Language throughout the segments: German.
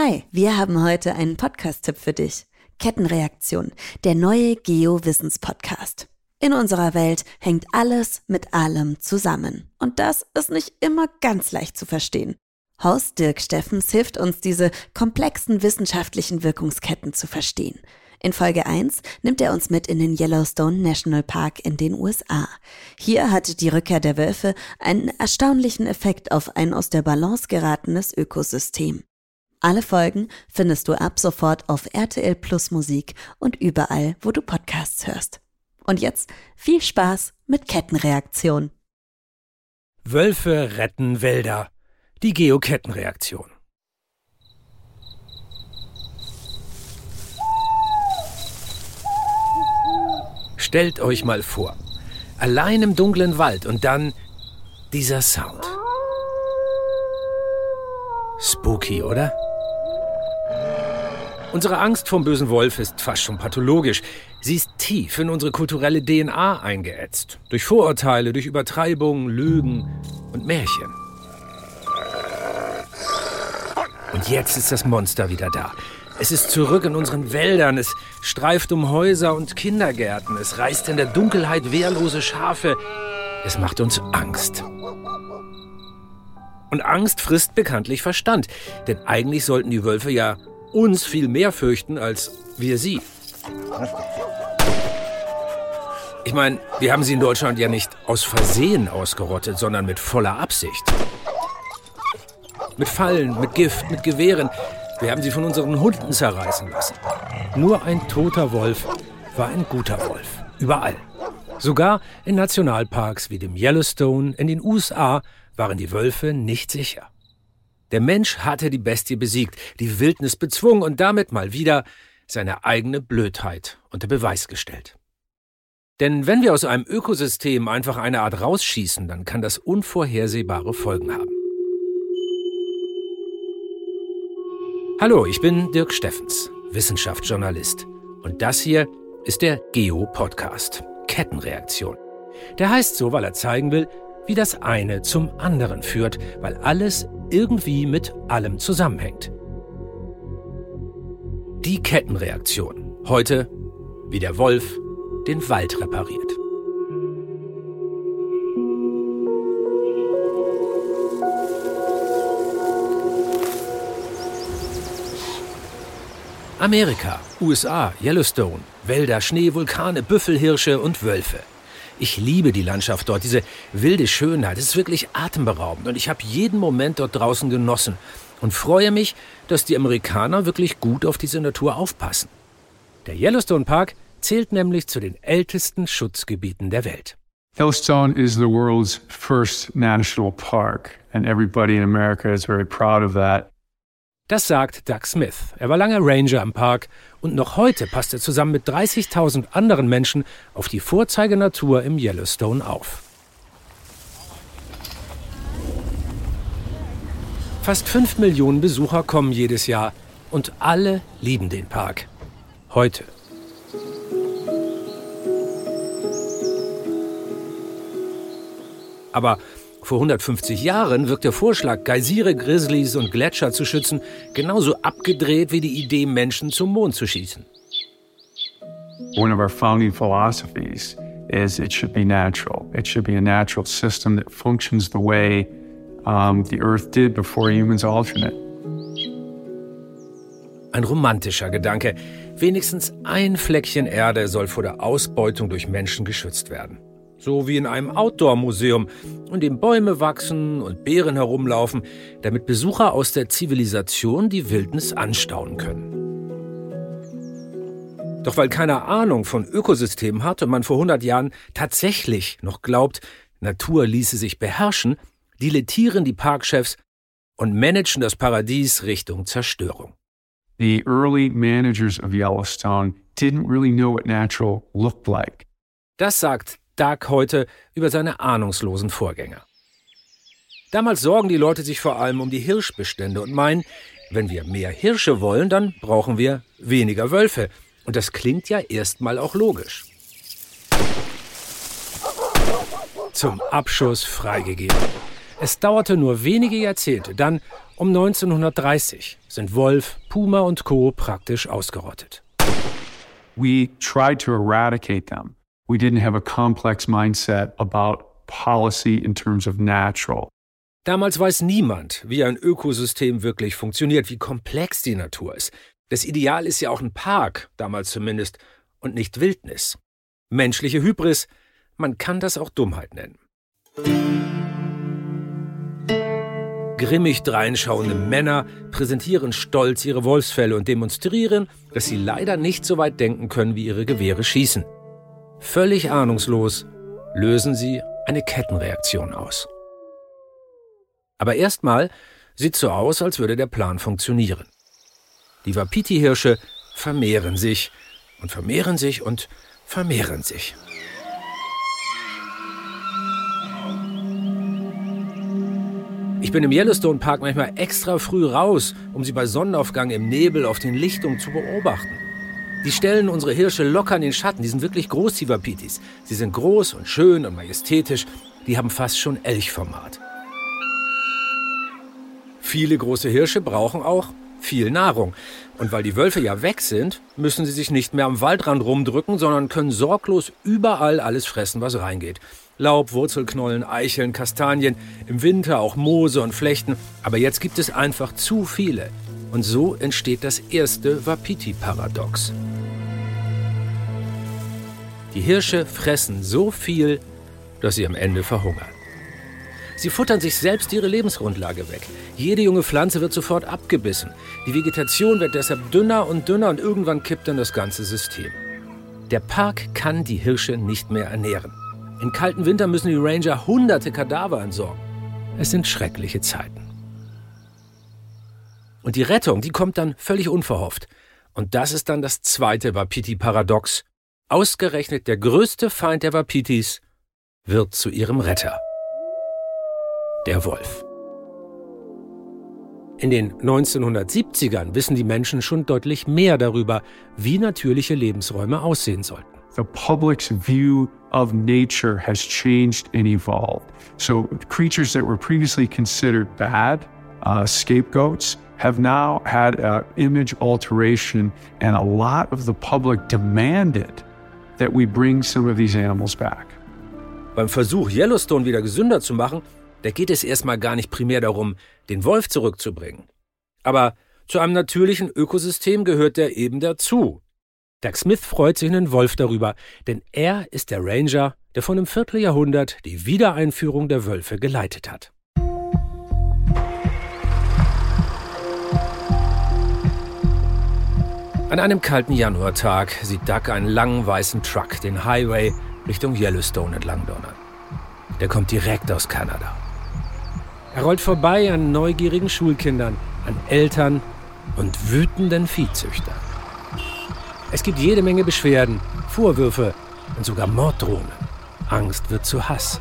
Hi, wir haben heute einen Podcast-Tipp für dich. Kettenreaktion, der neue Geo-Wissens-Podcast. In unserer Welt hängt alles mit allem zusammen. Und das ist nicht immer ganz leicht zu verstehen. Horst Dirk Steffens hilft uns, diese komplexen wissenschaftlichen Wirkungsketten zu verstehen. In Folge 1 nimmt er uns mit in den Yellowstone National Park in den USA. Hier hatte die Rückkehr der Wölfe einen erstaunlichen Effekt auf ein aus der Balance geratenes Ökosystem. Alle Folgen findest du ab sofort auf RTL Plus Musik und überall, wo du Podcasts hörst. Und jetzt viel Spaß mit Kettenreaktion. Wölfe retten Wälder. Die Geokettenreaktion. Stellt euch mal vor, allein im dunklen Wald und dann dieser Sound. Spooky, oder? Unsere Angst vom bösen Wolf ist fast schon pathologisch. Sie ist tief in unsere kulturelle DNA eingeätzt. Durch Vorurteile, durch Übertreibungen, Lügen und Märchen. Und jetzt ist das Monster wieder da. Es ist zurück in unseren Wäldern. Es streift um Häuser und Kindergärten. Es reißt in der Dunkelheit wehrlose Schafe. Es macht uns Angst. Und Angst frisst bekanntlich Verstand. Denn eigentlich sollten die Wölfe ja uns viel mehr fürchten als wir sie. Ich meine, wir haben sie in Deutschland ja nicht aus Versehen ausgerottet, sondern mit voller Absicht. Mit Fallen, mit Gift, mit Gewehren. Wir haben sie von unseren Hunden zerreißen lassen. Nur ein toter Wolf war ein guter Wolf. Überall. Sogar in Nationalparks wie dem Yellowstone in den USA waren die Wölfe nicht sicher. Der Mensch hatte die Bestie besiegt, die Wildnis bezwungen und damit mal wieder seine eigene Blödheit unter Beweis gestellt. Denn wenn wir aus einem Ökosystem einfach eine Art rausschießen, dann kann das unvorhersehbare Folgen haben. Hallo, ich bin Dirk Steffens, Wissenschaftsjournalist. Und das hier ist der Geo-Podcast, Kettenreaktion. Der heißt so, weil er zeigen will, wie das eine zum anderen führt, weil alles irgendwie mit allem zusammenhängt. Die Kettenreaktion. Heute, wie der Wolf den Wald repariert. Amerika, USA, Yellowstone, Wälder, Schnee, Vulkane, Büffelhirsche und Wölfe. Ich liebe die Landschaft dort, diese wilde Schönheit. Es ist wirklich atemberaubend und ich habe jeden Moment dort draußen genossen und freue mich, dass die Amerikaner wirklich gut auf diese Natur aufpassen. Der Yellowstone Park zählt nämlich zu den ältesten Schutzgebieten der Welt. Yellowstone is the world's first national park and everybody in America is very proud of that. Das sagt Doug Smith. Er war lange Ranger am Park und noch heute passt er zusammen mit 30.000 anderen Menschen auf die Vorzeigenatur im Yellowstone auf. Fast 5 Millionen Besucher kommen jedes Jahr und alle lieben den Park. Heute. Aber vor 150 Jahren wirkt der Vorschlag, Geysire, Grizzlies und Gletscher zu schützen, genauso abgedreht wie die Idee, Menschen zum Mond zu schießen. One of our founding philosophies is it should be natural. It should be a natural system that functions the way um, the Earth did before humans altered it. Ein romantischer Gedanke. Wenigstens ein Fleckchen Erde soll vor der Ausbeutung durch Menschen geschützt werden. So wie in einem Outdoor-Museum, in dem Bäume wachsen und Bären herumlaufen, damit Besucher aus der Zivilisation die Wildnis anstaunen können. Doch weil keiner Ahnung von Ökosystemen hat und man vor 100 Jahren tatsächlich noch glaubt, Natur ließe sich beherrschen, dilettieren die Parkchefs und managen das Paradies Richtung Zerstörung. The early managers of Yellowstone didn't really know what natural looked like. Das sagt Doug heute über seine ahnungslosen Vorgänger. Damals sorgen die Leute sich vor allem um die Hirschbestände und meinen, wenn wir mehr Hirsche wollen, dann brauchen wir weniger Wölfe. Und das klingt ja erstmal auch logisch. Zum Abschuss freigegeben. Es dauerte nur wenige Jahrzehnte, dann Um 1930 sind Wolf, Puma und Co. praktisch ausgerottet. We tried to eradicate them. We didn't have a complex mindset about policy in terms of natural. Damals weiß niemand, wie ein Ökosystem wirklich funktioniert, wie komplex die Natur ist. Das Ideal ist ja auch ein Park, damals zumindest, und nicht Wildnis. Menschliche Hybris, man kann das auch Dummheit nennen. Grimmig dreinschauende Männer präsentieren stolz ihre Wolfsfälle und demonstrieren, dass sie leider nicht so weit denken können, wie ihre Gewehre schießen. Völlig ahnungslos lösen sie eine Kettenreaktion aus. Aber erstmal sieht so aus, als würde der Plan funktionieren. Die Wapiti-Hirsche vermehren sich und vermehren sich und vermehren sich. Ich bin im Yellowstone Park manchmal extra früh raus, um sie bei Sonnenaufgang im Nebel auf den Lichtungen zu beobachten. Die stellen unsere Hirsche locker in den Schatten. Die sind wirklich groß, die Wapitis. Sie sind groß und schön und majestätisch. Die haben fast schon Elchformat. Viele große Hirsche brauchen auch viel Nahrung. Und weil die Wölfe ja weg sind, müssen sie sich nicht mehr am Waldrand rumdrücken, sondern können sorglos überall alles fressen, was reingeht. Laub, Wurzelknollen, Eicheln, Kastanien, im Winter auch Moose und Flechten. Aber jetzt gibt es einfach zu viele. Und so entsteht das erste Wapiti-Paradox. Die Hirsche fressen so viel, dass sie am Ende verhungern. Sie futtern sich selbst ihre Lebensgrundlage weg. Jede junge Pflanze wird sofort abgebissen. Die Vegetation wird deshalb dünner und dünner und irgendwann kippt dann das ganze System. Der Park kann die Hirsche nicht mehr ernähren. In kalten Winter müssen die Ranger hunderte Kadaver entsorgen. Es sind schreckliche Zeiten. Und die Rettung, die kommt dann völlig unverhofft. Und das ist dann das zweite Wapiti-Paradox. Ausgerechnet der größte Feind der Wapitis wird zu ihrem Retter der Wolf. In den 1970ern wissen die Menschen schon deutlich mehr darüber, wie natürliche Lebensräume aussehen sollten. The public's view of nature has changed and evolved. So creatures that were previously considered bad, uh, scapegoats, have now had an image alteration, and a lot of the public demanded that we bring some of these animals back. Beim Versuch, Yellowstone wieder gesünder zu machen, da geht es erstmal gar nicht primär darum, den Wolf zurückzubringen. Aber zu einem natürlichen Ökosystem gehört er eben dazu. Doug Smith freut sich einen Wolf darüber, denn er ist der Ranger, der vor einem Vierteljahrhundert die Wiedereinführung der Wölfe geleitet hat. An einem kalten Januartag sieht Doug einen langen weißen Truck den Highway Richtung Yellowstone entlang donnern. Der kommt direkt aus Kanada. Er rollt vorbei an neugierigen Schulkindern, an Eltern und wütenden Viehzüchtern. Es gibt jede Menge Beschwerden, Vorwürfe und sogar Morddrohungen. Angst wird zu Hass.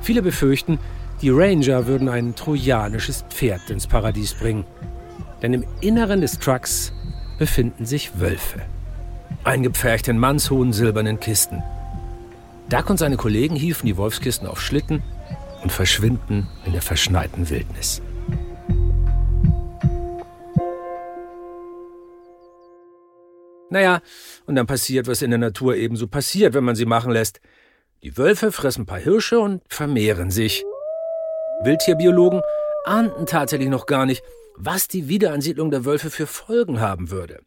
Viele befürchten, die Ranger würden ein trojanisches Pferd ins Paradies bringen. Denn im Inneren des Trucks befinden sich Wölfe. Eingepfercht in mannshohen silbernen Kisten. Duck und seine Kollegen hieven die Wolfskisten auf Schlitten und verschwinden in der verschneiten Wildnis. Naja, und dann passiert, was in der Natur ebenso passiert, wenn man sie machen lässt. Die Wölfe fressen ein paar Hirsche und vermehren sich. Wildtierbiologen ahnten tatsächlich noch gar nicht, was die Wiederansiedlung der Wölfe für Folgen haben würde.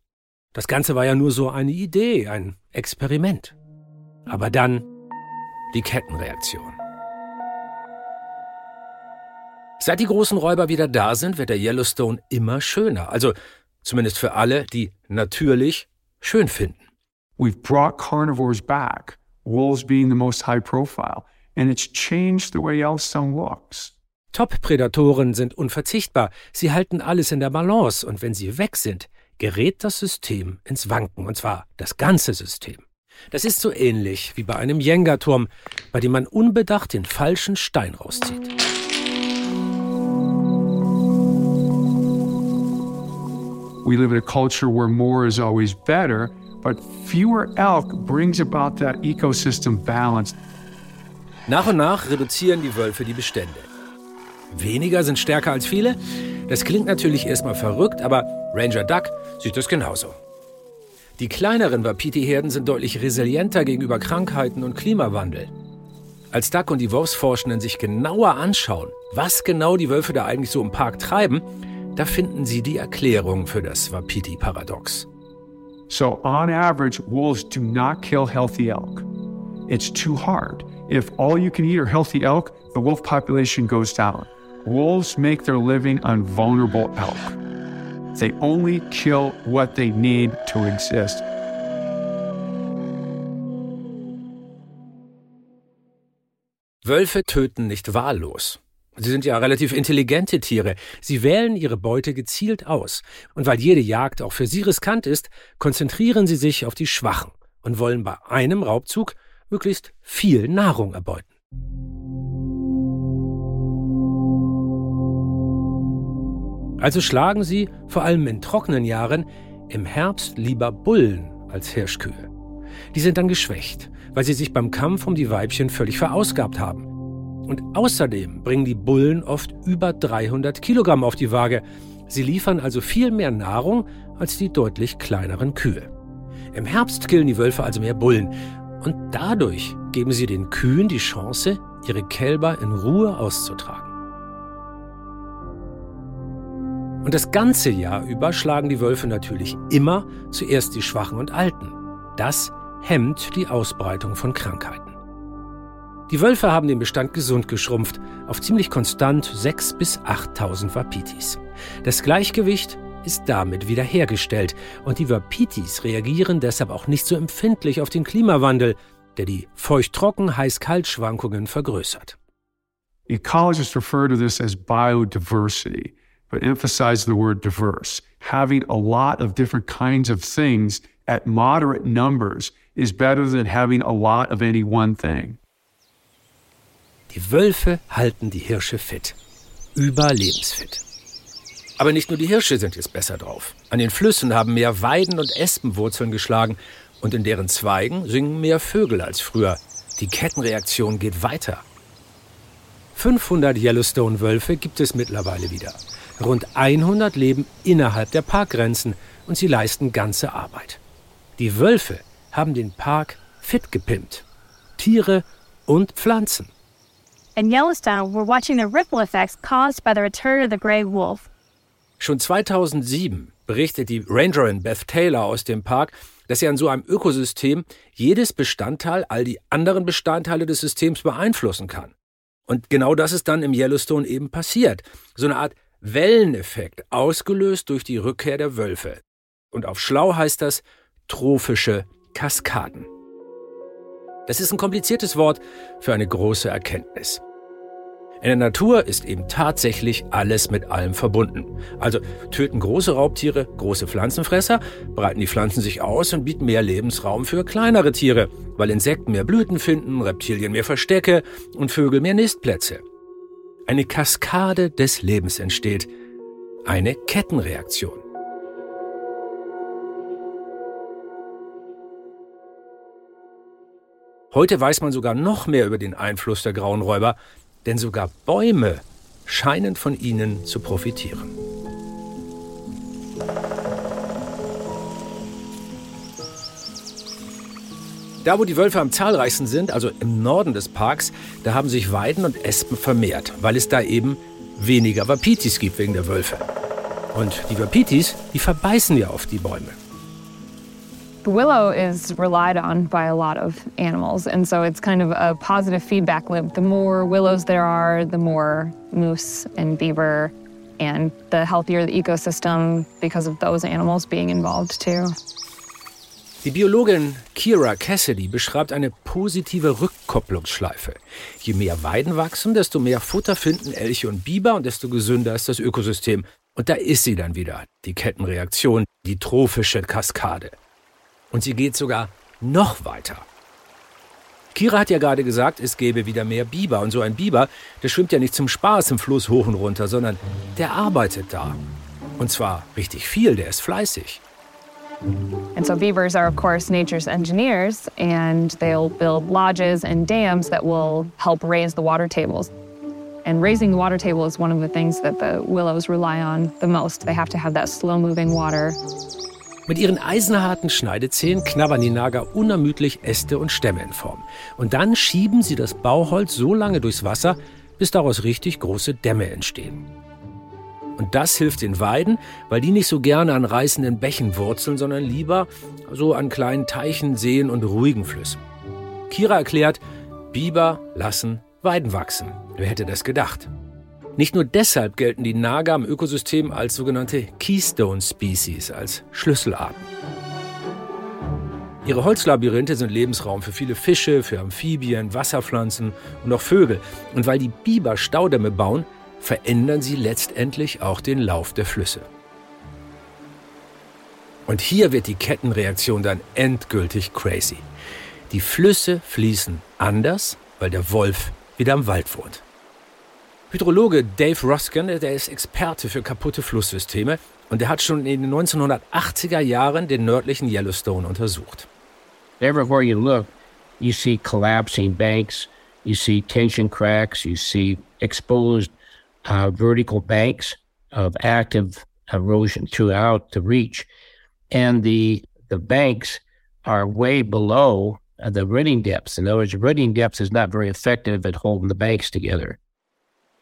Das Ganze war ja nur so eine Idee, ein Experiment. Aber dann die Kettenreaktion. Seit die großen Räuber wieder da sind, wird der Yellowstone immer schöner. Also zumindest für alle, die natürlich schön finden. We've brought carnivores back, wolves being the most high profile, and it's changed the way Yellowstone looks. Top-Prädatoren sind unverzichtbar. Sie halten alles in der Balance und wenn sie weg sind, gerät das System ins Wanken, und zwar das ganze System. Das ist so ähnlich wie bei einem Jenga-Turm, bei dem man unbedacht den falschen Stein rauszieht. We live in a culture where more is always better, but fewer elk brings about that ecosystem balance. Nach und nach reduzieren die Wölfe die Bestände. Weniger sind stärker als viele? Das klingt natürlich erstmal verrückt, aber Ranger Duck sieht es genauso. Die kleineren Wapiti-Herden sind deutlich resilienter gegenüber Krankheiten und Klimawandel. Als Duck und die Wolfsforschenden sich genauer anschauen, was genau die Wölfe da eigentlich so im Park treiben, da finden sie die Erklärung für das Wapiti-Paradox. So, on average, wolves do not kill healthy elk. It's too hard. If all you can eat are healthy elk, the wolf population goes down. Wolves make their living on vulnerable elk. They only kill what they need to exist. Wölfe töten nicht wahllos. Sie sind ja relativ intelligente Tiere. Sie wählen ihre Beute gezielt aus. Und weil jede Jagd auch für sie riskant ist, konzentrieren sie sich auf die Schwachen und wollen bei einem Raubzug möglichst viel Nahrung erbeuten. Also schlagen sie, vor allem in trockenen Jahren, im Herbst lieber Bullen als Hirschkühe. Die sind dann geschwächt, weil sie sich beim Kampf um die Weibchen völlig verausgabt haben. Und außerdem bringen die Bullen oft über 300 Kilogramm auf die Waage. Sie liefern also viel mehr Nahrung als die deutlich kleineren Kühe. Im Herbst killen die Wölfe also mehr Bullen. Und dadurch geben sie den Kühen die Chance, ihre Kälber in Ruhe auszutragen. Und das ganze Jahr über schlagen die Wölfe natürlich immer zuerst die Schwachen und Alten. Das hemmt die Ausbreitung von Krankheiten. Die Wölfe haben den Bestand gesund geschrumpft, auf ziemlich konstant 6.000 bis 8.000 Wapitis. Das Gleichgewicht ist damit wiederhergestellt und die Wapitis reagieren deshalb auch nicht so empfindlich auf den Klimawandel, der die Feucht-Trocken-Heiß-Kalt-Schwankungen vergrößert. Ecologists refer to this as biodiversity. But emphasize the word diverse. Having a lot of different kinds of things at moderate numbers is better than having a lot of any one thing. Die Wölfe halten die Hirsche fit. Überlebensfit. Aber nicht nur die Hirsche sind jetzt besser drauf. An den Flüssen haben mehr Weiden und Espenwurzeln geschlagen und in deren Zweigen singen mehr Vögel als früher. Die Kettenreaktion geht weiter. 500 Yellowstone-Wölfe gibt es mittlerweile wieder. Rund 100 leben innerhalb der Parkgrenzen und sie leisten ganze Arbeit. Die Wölfe haben den Park fit gepimpt. Tiere und Pflanzen. In Yellowstone, we're watching the ripple effects caused by the return of the gray wolf. Schon 2007 berichtet die Rangerin Beth Taylor aus dem Park, dass sie an so einem Ökosystem jedes Bestandteil all die anderen Bestandteile des Systems beeinflussen kann. Und genau das ist dann im Yellowstone eben passiert. So eine Art Welleneffekt, ausgelöst durch die Rückkehr der Wölfe. Und auf Schlau heißt das trophische Kaskaden. Das ist ein kompliziertes Wort für eine große Erkenntnis. In der Natur ist eben tatsächlich alles mit allem verbunden. Also töten große Raubtiere große Pflanzenfresser, breiten die Pflanzen sich aus und bieten mehr Lebensraum für kleinere Tiere, weil Insekten mehr Blüten finden, Reptilien mehr Verstecke und Vögel mehr Nistplätze. Eine Kaskade des Lebens entsteht. Eine Kettenreaktion. Heute weiß man sogar noch mehr über den Einfluss der grauen Räuber, denn sogar Bäume scheinen von ihnen zu profitieren. Da, wo die Wölfe am zahlreichsten sind, also im Norden des Parks, da haben sich Weiden und Espen vermehrt, weil es da eben weniger Wapitis gibt wegen der Wölfe. Und die Wapitis, die verbeißen ja auf die Bäume. Willow is relied on by a lot of animals, and so it's kind of a positive feedback loop. The more willows there are, the more moose and beaver, and the healthier the ecosystem because of those animals being involved too. Die Biologin Kira Cassidy beschreibt eine positive Rückkopplungsschleife. Je mehr Weiden wachsen, desto mehr Futter finden Elche und Biber und desto gesünder ist das Ökosystem. Und da ist sie dann wieder, die Kettenreaktion, die trophische Kaskade. Und sie geht sogar noch weiter. Kira hat ja gerade gesagt, es gäbe wieder mehr Biber. Und so ein Biber, der schwimmt ja nicht zum Spaß im Fluss hoch und runter, sondern der arbeitet da. Und zwar richtig viel, der ist fleißig. And so beavers are, of course, nature's engineers, and they'll build lodges and dams that will help raise the water tables. And raising the water table is one of the things that the willows rely on the most. They have to have that slow moving water. Mit ihren eisenharten Schneidezähnen knabbern die Nager unermüdlich Äste und Stämme in Form. Und dann schieben sie das Bauholz so lange durchs Wasser, bis daraus richtig große Dämme entstehen. Und das hilft den Weiden, weil die nicht so gerne an reißenden Bächen wurzeln, sondern lieber so an kleinen Teichen, Seen und ruhigen Flüssen. Kira erklärt, Biber lassen Weiden wachsen. Wer hätte das gedacht? Nicht nur deshalb gelten die Nager im Ökosystem als sogenannte Keystone Species, als Schlüsselarten. Ihre Holzlabyrinthe sind Lebensraum für viele Fische, für Amphibien, Wasserpflanzen und auch Vögel. Und weil die Biber Staudämme bauen, verändern sie letztendlich auch den Lauf der Flüsse. Und hier wird die Kettenreaktion dann endgültig crazy. Die Flüsse fließen anders, weil der Wolf wieder im Wald wohnt. Hydrologe Dave Ruskin, der ist Experte für kaputte Flusssysteme und der hat schon in den 1980er Jahren den nördlichen Yellowstone untersucht. Everywhere you look, you see collapsing banks, you see tension cracks, you see exposed uh, vertical banks of active erosion throughout the reach. And the, the banks are way below the rooting depths. In other words, rooting depth is not very effective at holding the banks together.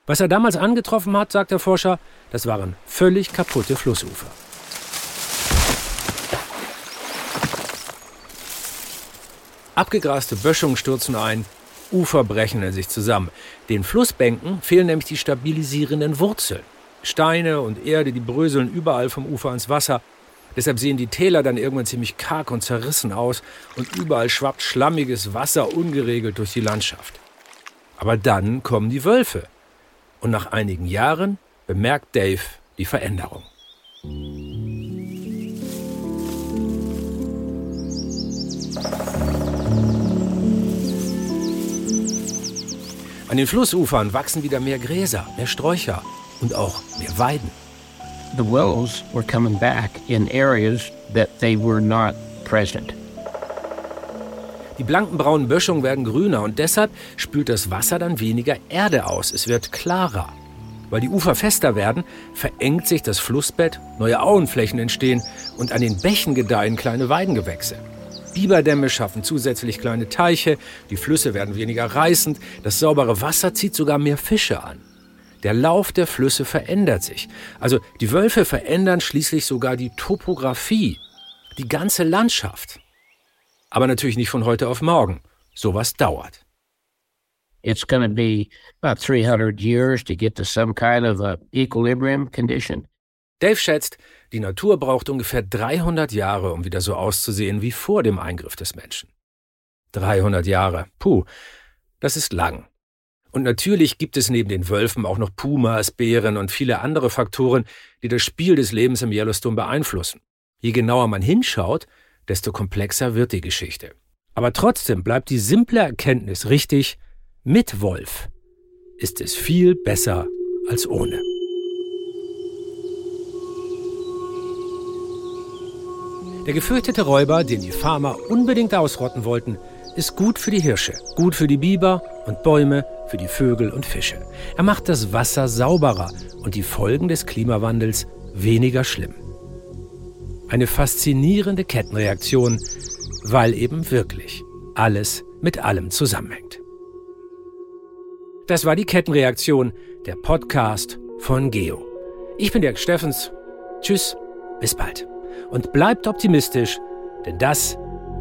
Was er damals angetroffen hat, sagt der Forscher, das waren völlig kaputte Flussufer. Abgegraste Böschungen stürzen ein, Ufer brechen in sich zusammen. Den Flussbänken fehlen nämlich die stabilisierenden Wurzeln. Steine und Erde, die bröseln überall vom Ufer ans Wasser. Deshalb sehen die Täler dann irgendwann ziemlich karg und zerrissen aus und überall schwappt schlammiges Wasser ungeregelt durch die Landschaft. Aber dann kommen die Wölfe. Und nach einigen Jahren bemerkt Dave die Veränderung. An den Flussufern wachsen wieder mehr Gräser, mehr Sträucher und auch mehr Weiden. The willows were coming back in areas that they were not present. Die blanken braunen Böschungen werden grüner und deshalb spült das Wasser dann weniger Erde aus. Es wird klarer. Weil die Ufer fester werden, verengt sich das Flussbett, neue Auenflächen entstehen und an den Bächen gedeihen kleine Weidengewächse. Biberdämme schaffen zusätzlich kleine Teiche, die Flüsse werden weniger reißend, das saubere Wasser zieht sogar mehr Fische an. Der Lauf der Flüsse verändert sich. Also die Wölfe verändern schließlich sogar die Topographie, die ganze Landschaft. Aber natürlich nicht von heute auf morgen. Sowas dauert. It's to be about 300 years to get to some kind of a equilibrium condition. Dave schätzt, die Natur braucht ungefähr 300 Jahre, um wieder so auszusehen wie vor dem Eingriff des Menschen. 300 Jahre, puh, das ist lang. Und natürlich gibt es neben den Wölfen auch noch Pumas, Bären und viele andere Faktoren, die das Spiel des Lebens im Yellowstone beeinflussen. Je genauer man hinschaut, desto komplexer wird die Geschichte. Aber trotzdem bleibt die simple Erkenntnis richtig, mit Wolf ist es viel besser als ohne. Der gefürchtete Räuber, den die Farmer unbedingt ausrotten wollten, ist gut für die Hirsche, gut für die Biber und Bäume, für die Vögel und Fische. Er macht das Wasser sauberer und die Folgen des Klimawandels weniger schlimm. Eine faszinierende Kettenreaktion, weil eben wirklich alles mit allem zusammenhängt. Das war die Kettenreaktion, der Podcast von Geo. Ich bin Dirk Steffens. Tschüss, bis bald und bleibt optimistisch, denn das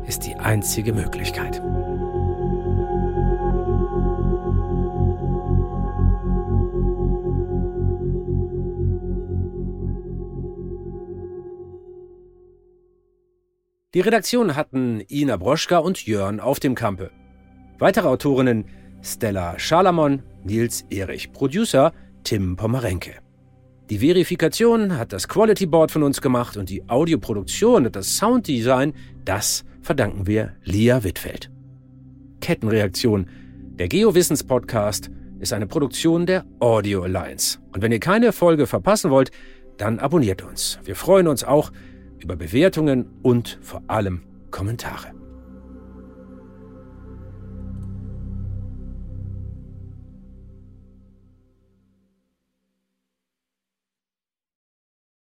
ist die einzige Möglichkeit. Die Redaktion hatten Ina Broschka und Jörn auf dem Kampe. Weitere Autorinnen Stella Schalamon, Nils Erich, Producer Tim Pomerenke. Die Verifikation hat das Quality Board von uns gemacht und die Audioproduktion und das Sounddesign, das verdanken wir Lia Wittfeld. Kettenreaktion. Der Geowissens Podcast ist eine Produktion der Audio Alliance. Und wenn ihr keine Folge verpassen wollt, dann abonniert uns. Wir freuen uns auch über Bewertungen und vor allem Kommentare.